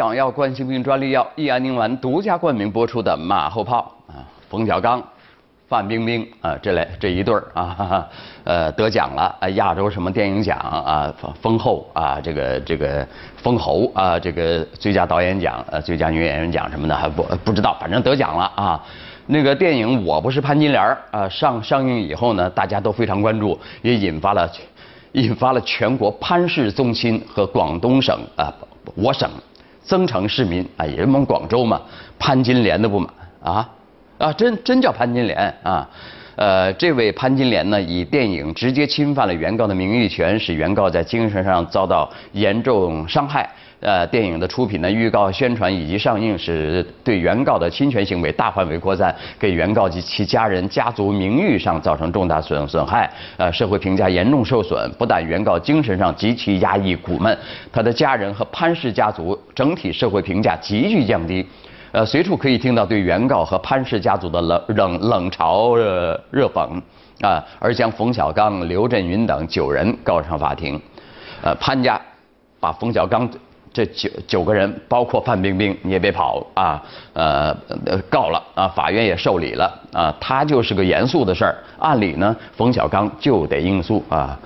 港药冠心病专利药益安宁丸独家冠名播出的《马后炮》啊，冯小刚、范冰冰啊，这类这一对儿啊，呃，得奖了啊，亚洲什么电影奖啊，封后啊，这个这个封侯啊，这个最佳导演奖、呃，最佳女演员奖什么的还不不知道，反正得奖了啊。那个电影《我不是潘金莲》啊，上上映以后呢，大家都非常关注，也引发了引发了全国潘氏宗亲和广东省啊，我省。增城市民啊，也是我们广州嘛，潘金莲的不满啊啊，真真叫潘金莲啊，呃，这位潘金莲呢，以电影直接侵犯了原告的名誉权，使原告在精神上遭到严重伤害。呃，电影的出品呢、预告、宣传以及上映，使对原告的侵权行为大范围扩散，给原告及其家人、家族名誉上造成重大损损害，呃，社会评价严重受损。不但原告精神上极其压抑苦闷，他的家人和潘氏家族整体社会评价急剧降低。呃，随处可以听到对原告和潘氏家族的冷冷冷嘲热热讽啊，而将冯小刚、刘震云等九人告上法庭。呃，潘家把冯小刚。这九九个人，包括范冰冰，你也别跑啊！呃，告了啊，法院也受理了啊，他就是个严肃的事儿。按理呢，冯小刚就得应诉啊。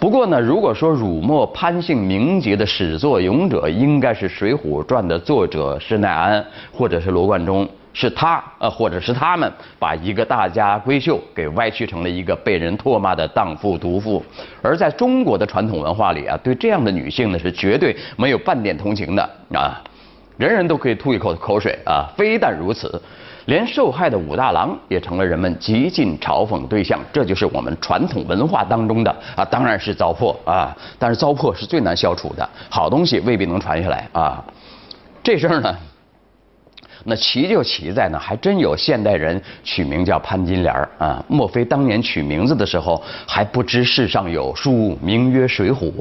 不过呢，如果说辱没潘姓名节的始作俑者，应该是《水浒传》的作者施耐庵，或者是罗贯中。是他，呃，或者是他们，把一个大家闺秀给歪曲成了一个被人唾骂的荡妇毒妇。而在中国的传统文化里啊，对这样的女性呢，是绝对没有半点同情的啊，人人都可以吐一口口水啊。非但如此，连受害的武大郎也成了人们极尽嘲讽对象。这就是我们传统文化当中的啊，当然是糟粕啊，但是糟粕是最难消除的，好东西未必能传下来啊。这事儿呢。那奇就奇在呢，还真有现代人取名叫潘金莲啊！莫非当年取名字的时候还不知世上有书名曰《水浒》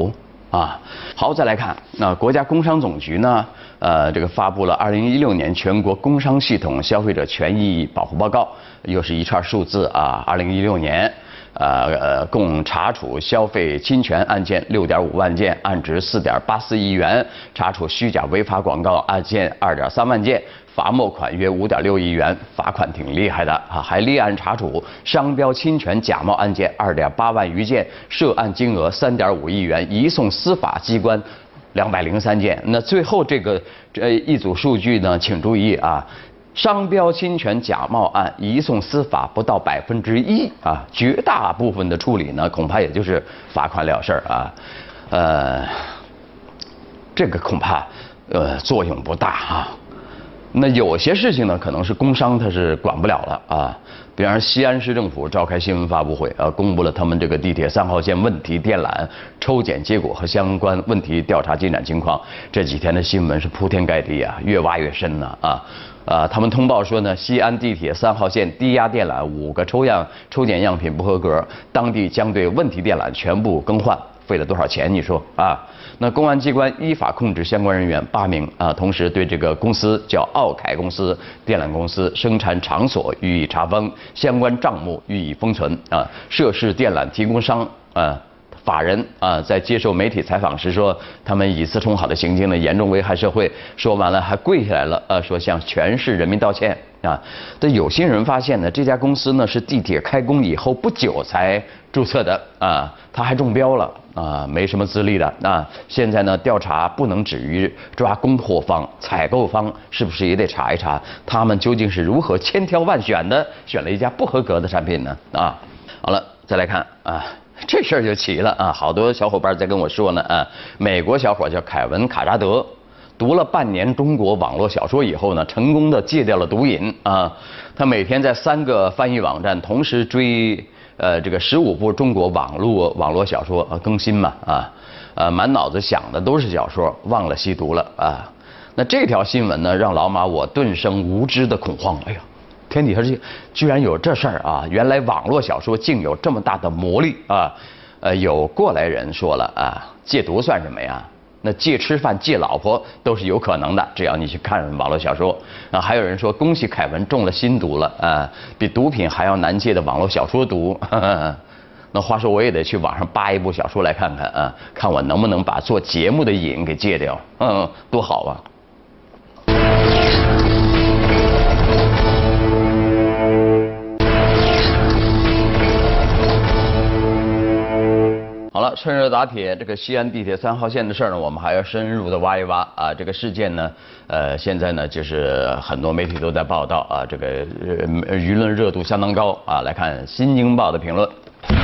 啊？好，再来看那国家工商总局呢，呃，这个发布了二零一六年全国工商系统消费者权益保护报告，又是一串数字啊！二零一六年。呃呃，共查处消费侵权案件六点五万件，案值四点八四亿元；查处虚假违法广告案件二点三万件，罚没款约五点六亿元，罚款挺厉害的啊！还立案查处商标侵权假冒案件二点八万余件，涉案金额三点五亿元，移送司法机关两百零三件。那最后这个这一组数据呢，请注意啊。商标侵权假冒案移送司法不到百分之一啊，绝大部分的处理呢，恐怕也就是罚款了事儿啊，呃，这个恐怕呃作用不大啊。那有些事情呢，可能是工商他是管不了了啊。比方说，西安市政府召开新闻发布会啊，公布了他们这个地铁三号线问题电缆抽检结果和相关问题调查进展情况。这几天的新闻是铺天盖地啊，越挖越深呢啊。啊，他们通报说呢，西安地铁三号线低压电缆五个抽样抽检样品不合格，当地将对问题电缆全部更换，费了多少钱？你说啊？那公安机关依法控制相关人员八名啊，同时对这个公司叫奥凯公司电缆公司生产场所予以查封，相关账目予以封存啊。涉事电缆提供商啊。法人啊，在接受媒体采访时说，他们以次充好的行径呢，严重危害社会。说完了还跪下来了，呃，说向全市人民道歉啊。但有心人发现呢，这家公司呢是地铁开工以后不久才注册的啊，他还中标了啊，没什么资历的啊。现在呢，调查不能止于抓供货方、采购方，是不是也得查一查，他们究竟是如何千挑万选的选了一家不合格的产品呢？啊，好了，再来看啊。这事儿就奇了啊！好多小伙伴在跟我说呢啊，美国小伙叫凯文·卡扎德，读了半年中国网络小说以后呢，成功的戒掉了毒瘾啊。他每天在三个翻译网站同时追呃这个十五部中国网络网络小说更新嘛啊，呃满脑子想的都是小说，忘了吸毒了啊。那这条新闻呢，让老马我顿生无知的恐慌。哎呀！天底下这居然有这事儿啊！原来网络小说竟有这么大的魔力啊！呃，有过来人说了啊，戒毒算什么呀？那戒吃饭、戒老婆都是有可能的，只要你去看网络小说。啊，还有人说恭喜凯文中了新毒了啊，比毒品还要难戒的网络小说毒。那话说我也得去网上扒一部小说来看看啊，看我能不能把做节目的瘾给戒掉。嗯，多好啊！趁热打铁，这个西安地铁三号线的事儿呢，我们还要深入的挖一挖啊。这个事件呢，呃，现在呢，就是很多媒体都在报道啊，这个呃舆论热度相当高啊。来看《新京报》的评论：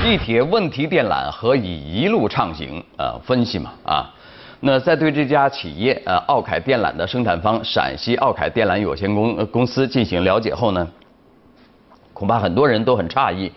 地铁问题电缆何以一路畅行？啊，分析嘛啊。那在对这家企业呃奥凯电缆的生产方陕西奥凯电缆有限公公司进行了解后呢，恐怕很多人都很诧异。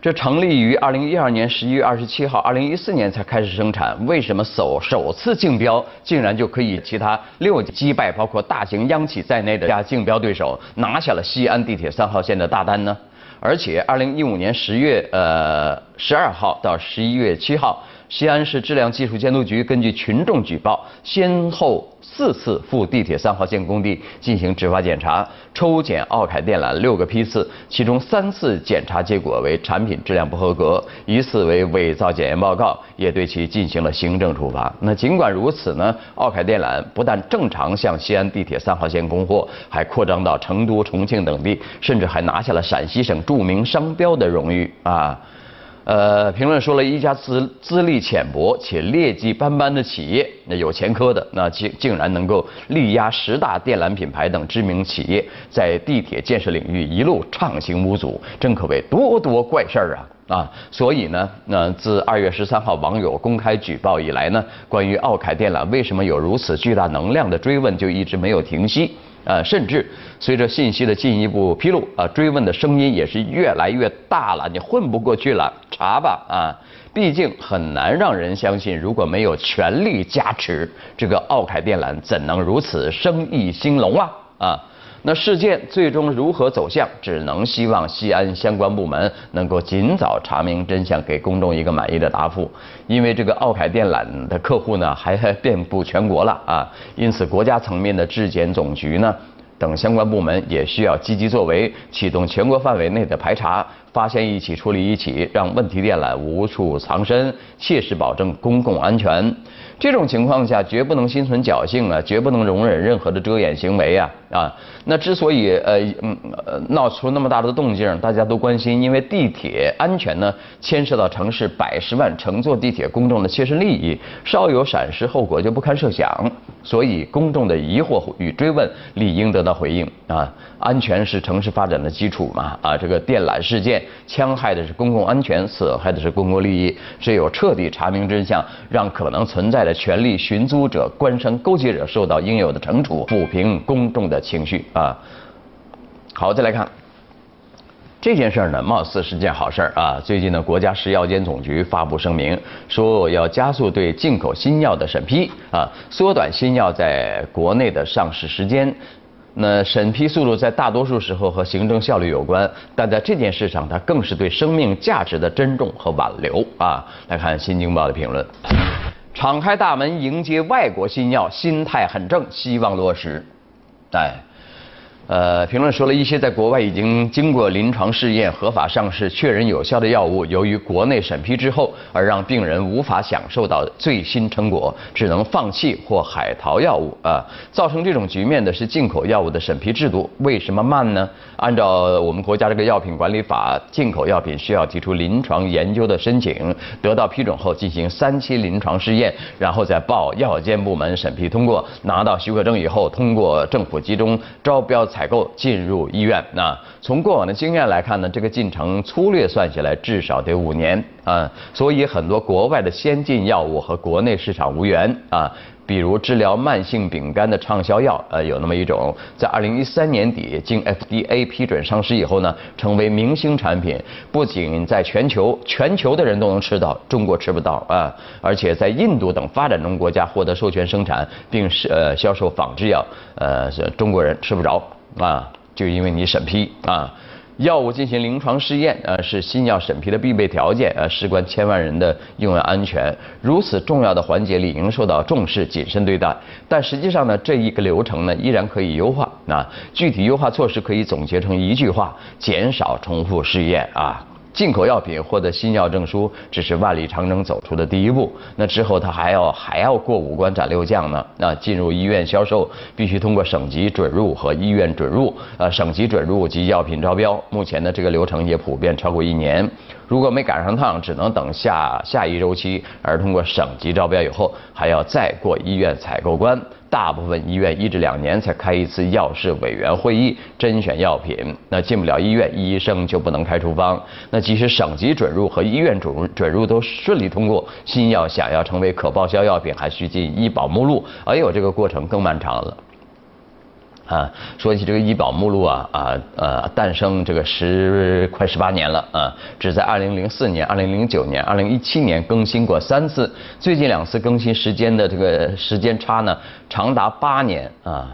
这成立于二零一二年十一月二十七号，二零一四年才开始生产，为什么首首次竞标竟然就可以其他六击败包括大型央企在内的家竞标对手，拿下了西安地铁三号线的大单呢？而且二零一五年十月呃十二号到十一月七号。西安市质量技术监督局根据群众举报，先后四次赴地铁三号线工地进行执法检查，抽检奥凯电缆六个批次，其中三次检查结果为产品质量不合格，一次为伪造检验报告，也对其进行了行政处罚。那尽管如此呢，奥凯电缆不但正常向西安地铁三号线供货，还扩张到成都、重庆等地，甚至还拿下了陕西省著名商标的荣誉啊。呃，评论说了一家资资历浅薄且劣迹斑斑的企业，那有前科的，那竟竟然能够力压十大电缆品牌等知名企业，在地铁建设领域一路畅行无阻，真可谓多多怪事儿啊啊！所以呢，那自二月十三号网友公开举报以来呢，关于奥凯电缆为什么有如此巨大能量的追问就一直没有停息。呃，甚至随着信息的进一步披露，啊，追问的声音也是越来越大了。你混不过去了，查吧，啊，毕竟很难让人相信，如果没有权力加持，这个奥凯电缆怎能如此生意兴隆啊？啊，那事件最终如何走向，只能希望西安相关部门能够尽早查明真相，给公众一个满意的答复。因为这个奥凯电缆的客户呢，还 遍布全国了啊，因此国家层面的质检总局呢。等相关部门也需要积极作为，启动全国范围内的排查，发现一起处理一起，让问题电缆无处藏身，切实保证公共安全。这种情况下，绝不能心存侥幸啊，绝不能容忍任何的遮掩行为啊啊！那之所以呃嗯呃闹出那么大的动静，大家都关心，因为地铁安全呢，牵涉到城市百十万乘坐地铁公众的切身利益，稍有闪失，后果就不堪设想。所以公众的疑惑与追问理应得到回应啊！安全是城市发展的基础嘛啊！这个电缆事件戕害的是公共安全，损害的是公共利益，只有彻底查明真相，让可能存在的权力寻租者、官商勾结者受到应有的惩处，抚平公众的情绪啊！好，再来看。这件事儿呢，貌似是件好事儿啊。最近呢，国家食药监总局发布声明，说要加速对进口新药的审批啊，缩短新药在国内的上市时间。那审批速度在大多数时候和行政效率有关，但在这件事上，它更是对生命价值的珍重和挽留啊。来看《新京报》的评论：敞开大门迎接外国新药，心态很正，希望落实。哎。呃，评论说了一些在国外已经经过临床试验、合法上市、确认有效的药物，由于国内审批之后而让病人无法享受到最新成果，只能放弃或海淘药物啊。造成这种局面的是进口药物的审批制度，为什么慢呢？按照我们国家这个药品管理法，进口药品需要提出临床研究的申请，得到批准后进行三期临床试验，然后再报药监部门审批通过，拿到许可证以后，通过政府集中招标。采购进入医院，那从过往的经验来看呢，这个进程粗略算下来至少得五年啊，所以很多国外的先进药物和国内市场无缘啊。比如治疗慢性丙肝的畅销药，呃，有那么一种，在二零一三年底经 FDA 批准上市以后呢，成为明星产品，不仅在全球全球的人都能吃到，中国吃不到啊，而且在印度等发展中国家获得授权生产，并是呃销售仿制药，呃，中国人吃不着啊，就因为你审批啊。药物进行临床试验，啊，是新药审批的必备条件，啊，事关千万人的用药安全，如此重要的环节理应受到重视，谨慎对待。但实际上呢，这一个流程呢，依然可以优化。那，具体优化措施可以总结成一句话：减少重复试验啊。进口药品获得新药证书只是万里长征走出的第一步，那之后他还要还要过五关斩六将呢。那进入医院销售必须通过省级准入和医院准入，呃，省级准入及药品招标。目前呢，这个流程也普遍超过一年。如果没赶上趟，只能等下下一周期；而通过省级招标以后，还要再过医院采购关。大部分医院一至两年才开一次药事委员会议，甄选药品。那进不了医院，医生就不能开处方。那即使省级准入和医院准准入都顺利通过，新药想要成为可报销药品，还需进医保目录。哎呦，这个过程更漫长了。啊，说起这个医保目录啊啊呃，诞生这个十快十八年了啊，只在二零零四年、二零零九年、二零一七年更新过三次，最近两次更新时间的这个时间差呢，长达八年啊。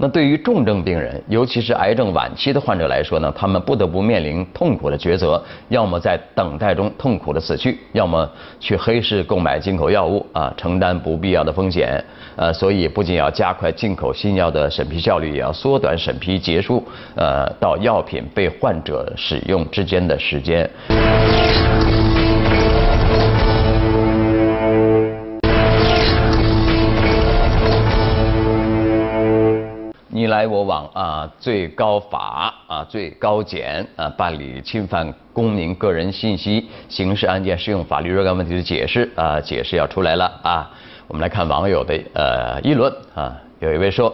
那对于重症病人，尤其是癌症晚期的患者来说呢，他们不得不面临痛苦的抉择：要么在等待中痛苦的死去，要么去黑市购买进口药物啊，承担不必要的风险。呃，所以不仅要加快进口新药的审批效率，也要缩短审批结束呃到药品被患者使用之间的时间。你来我往啊，最高法啊，最高检啊，办理侵犯公民个人信息刑事案件适用法律若干问题的解释啊，解释要出来了啊。我们来看网友的呃议论啊，有一位说。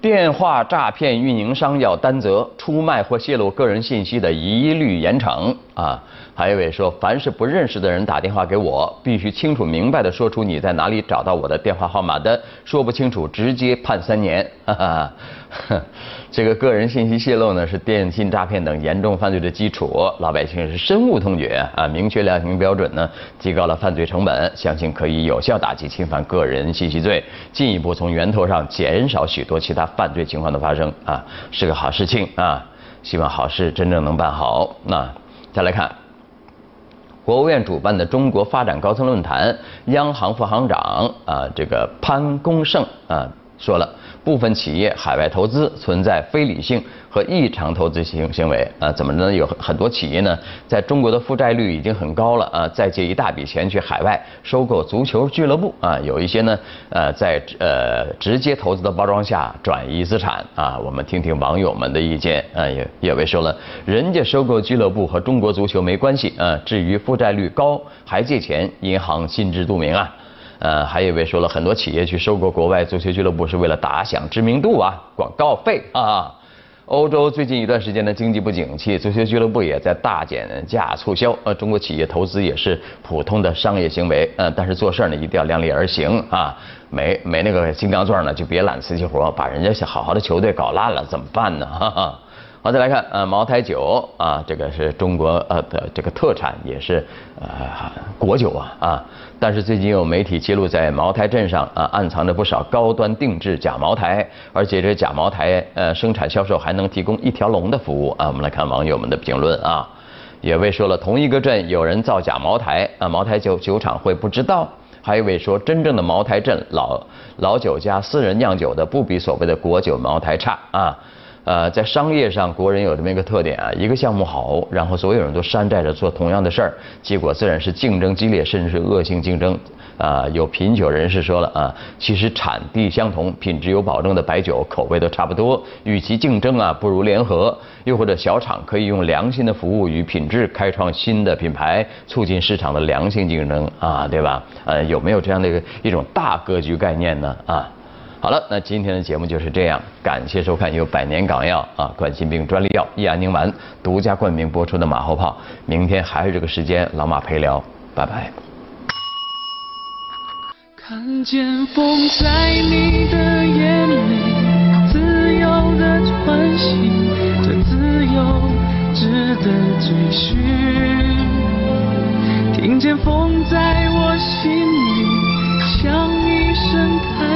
电话诈骗运营商要担责，出卖或泄露个人信息的一律严惩啊！还有一位说，凡是不认识的人打电话给我，必须清楚明白的说出你在哪里找到我的电话号码的，说不清楚直接判三年。哈哈。这个个人信息泄露呢，是电信诈骗等严重犯罪的基础，老百姓是深恶痛绝啊！明确量刑标准呢，提高了犯罪成本，相信可以有效打击侵犯个人信息罪，进一步从源头上减少许多其他犯罪情况的发生啊，是个好事情啊！希望好事真正能办好。那再来看，国务院主办的中国发展高层论坛，央行副行长啊，这个潘功胜啊说了。部分企业海外投资存在非理性和异常投资行行为啊？怎么呢？有很多企业呢，在中国的负债率已经很高了啊，再借一大笔钱去海外收购足球俱乐部啊？有一些呢，呃，在呃直接投资的包装下转移资产啊？我们听听网友们的意见啊，也也位说了，人家收购俱乐部和中国足球没关系啊，至于负债率高还借钱，银行心知肚明啊。呃，还有一位说了很多企业去收购国外足球俱乐部是为了打响知名度啊，广告费啊。欧洲最近一段时间的经济不景气，足球俱乐部也在大减价促销。呃，中国企业投资也是普通的商业行为，呃，但是做事呢一定要量力而行啊。没没那个金刚钻呢，就别揽瓷器活，把人家好好的球队搞烂了怎么办呢？哈哈。好，再来看，呃，茅台酒啊，这个是中国呃的这个特产，也是呃国酒啊啊。但是最近有媒体揭露，在茅台镇上啊，暗藏着不少高端定制假茅台，而且这假茅台呃生产销售还能提供一条龙的服务啊。我们来看网友们的评论啊，有位说了，同一个镇有人造假茅台啊，茅台酒酒厂会不知道？还有一位说，真正的茅台镇老老酒家私人酿酒的，不比所谓的国酒茅台差啊。呃，在商业上，国人有这么一个特点啊，一个项目好，然后所有人都山寨着做同样的事儿，结果自然是竞争激烈，甚至是恶性竞争。啊，有品酒人士说了啊，其实产地相同、品质有保证的白酒，口味都差不多，与其竞争啊，不如联合。又或者小厂可以用良心的服务与品质，开创新的品牌，促进市场的良性竞争啊，对吧？呃，有没有这样的一个一种大格局概念呢？啊？好了，那今天的节目就是这样，感谢收看由百年港药啊冠心病专利药益安宁丸独家冠名播出的马后炮，明天还是这个时间，老马陪聊，拜拜。看见风在你的眼里，自由的喘息，这自由值得追寻。听见风在我心里，像一声叹。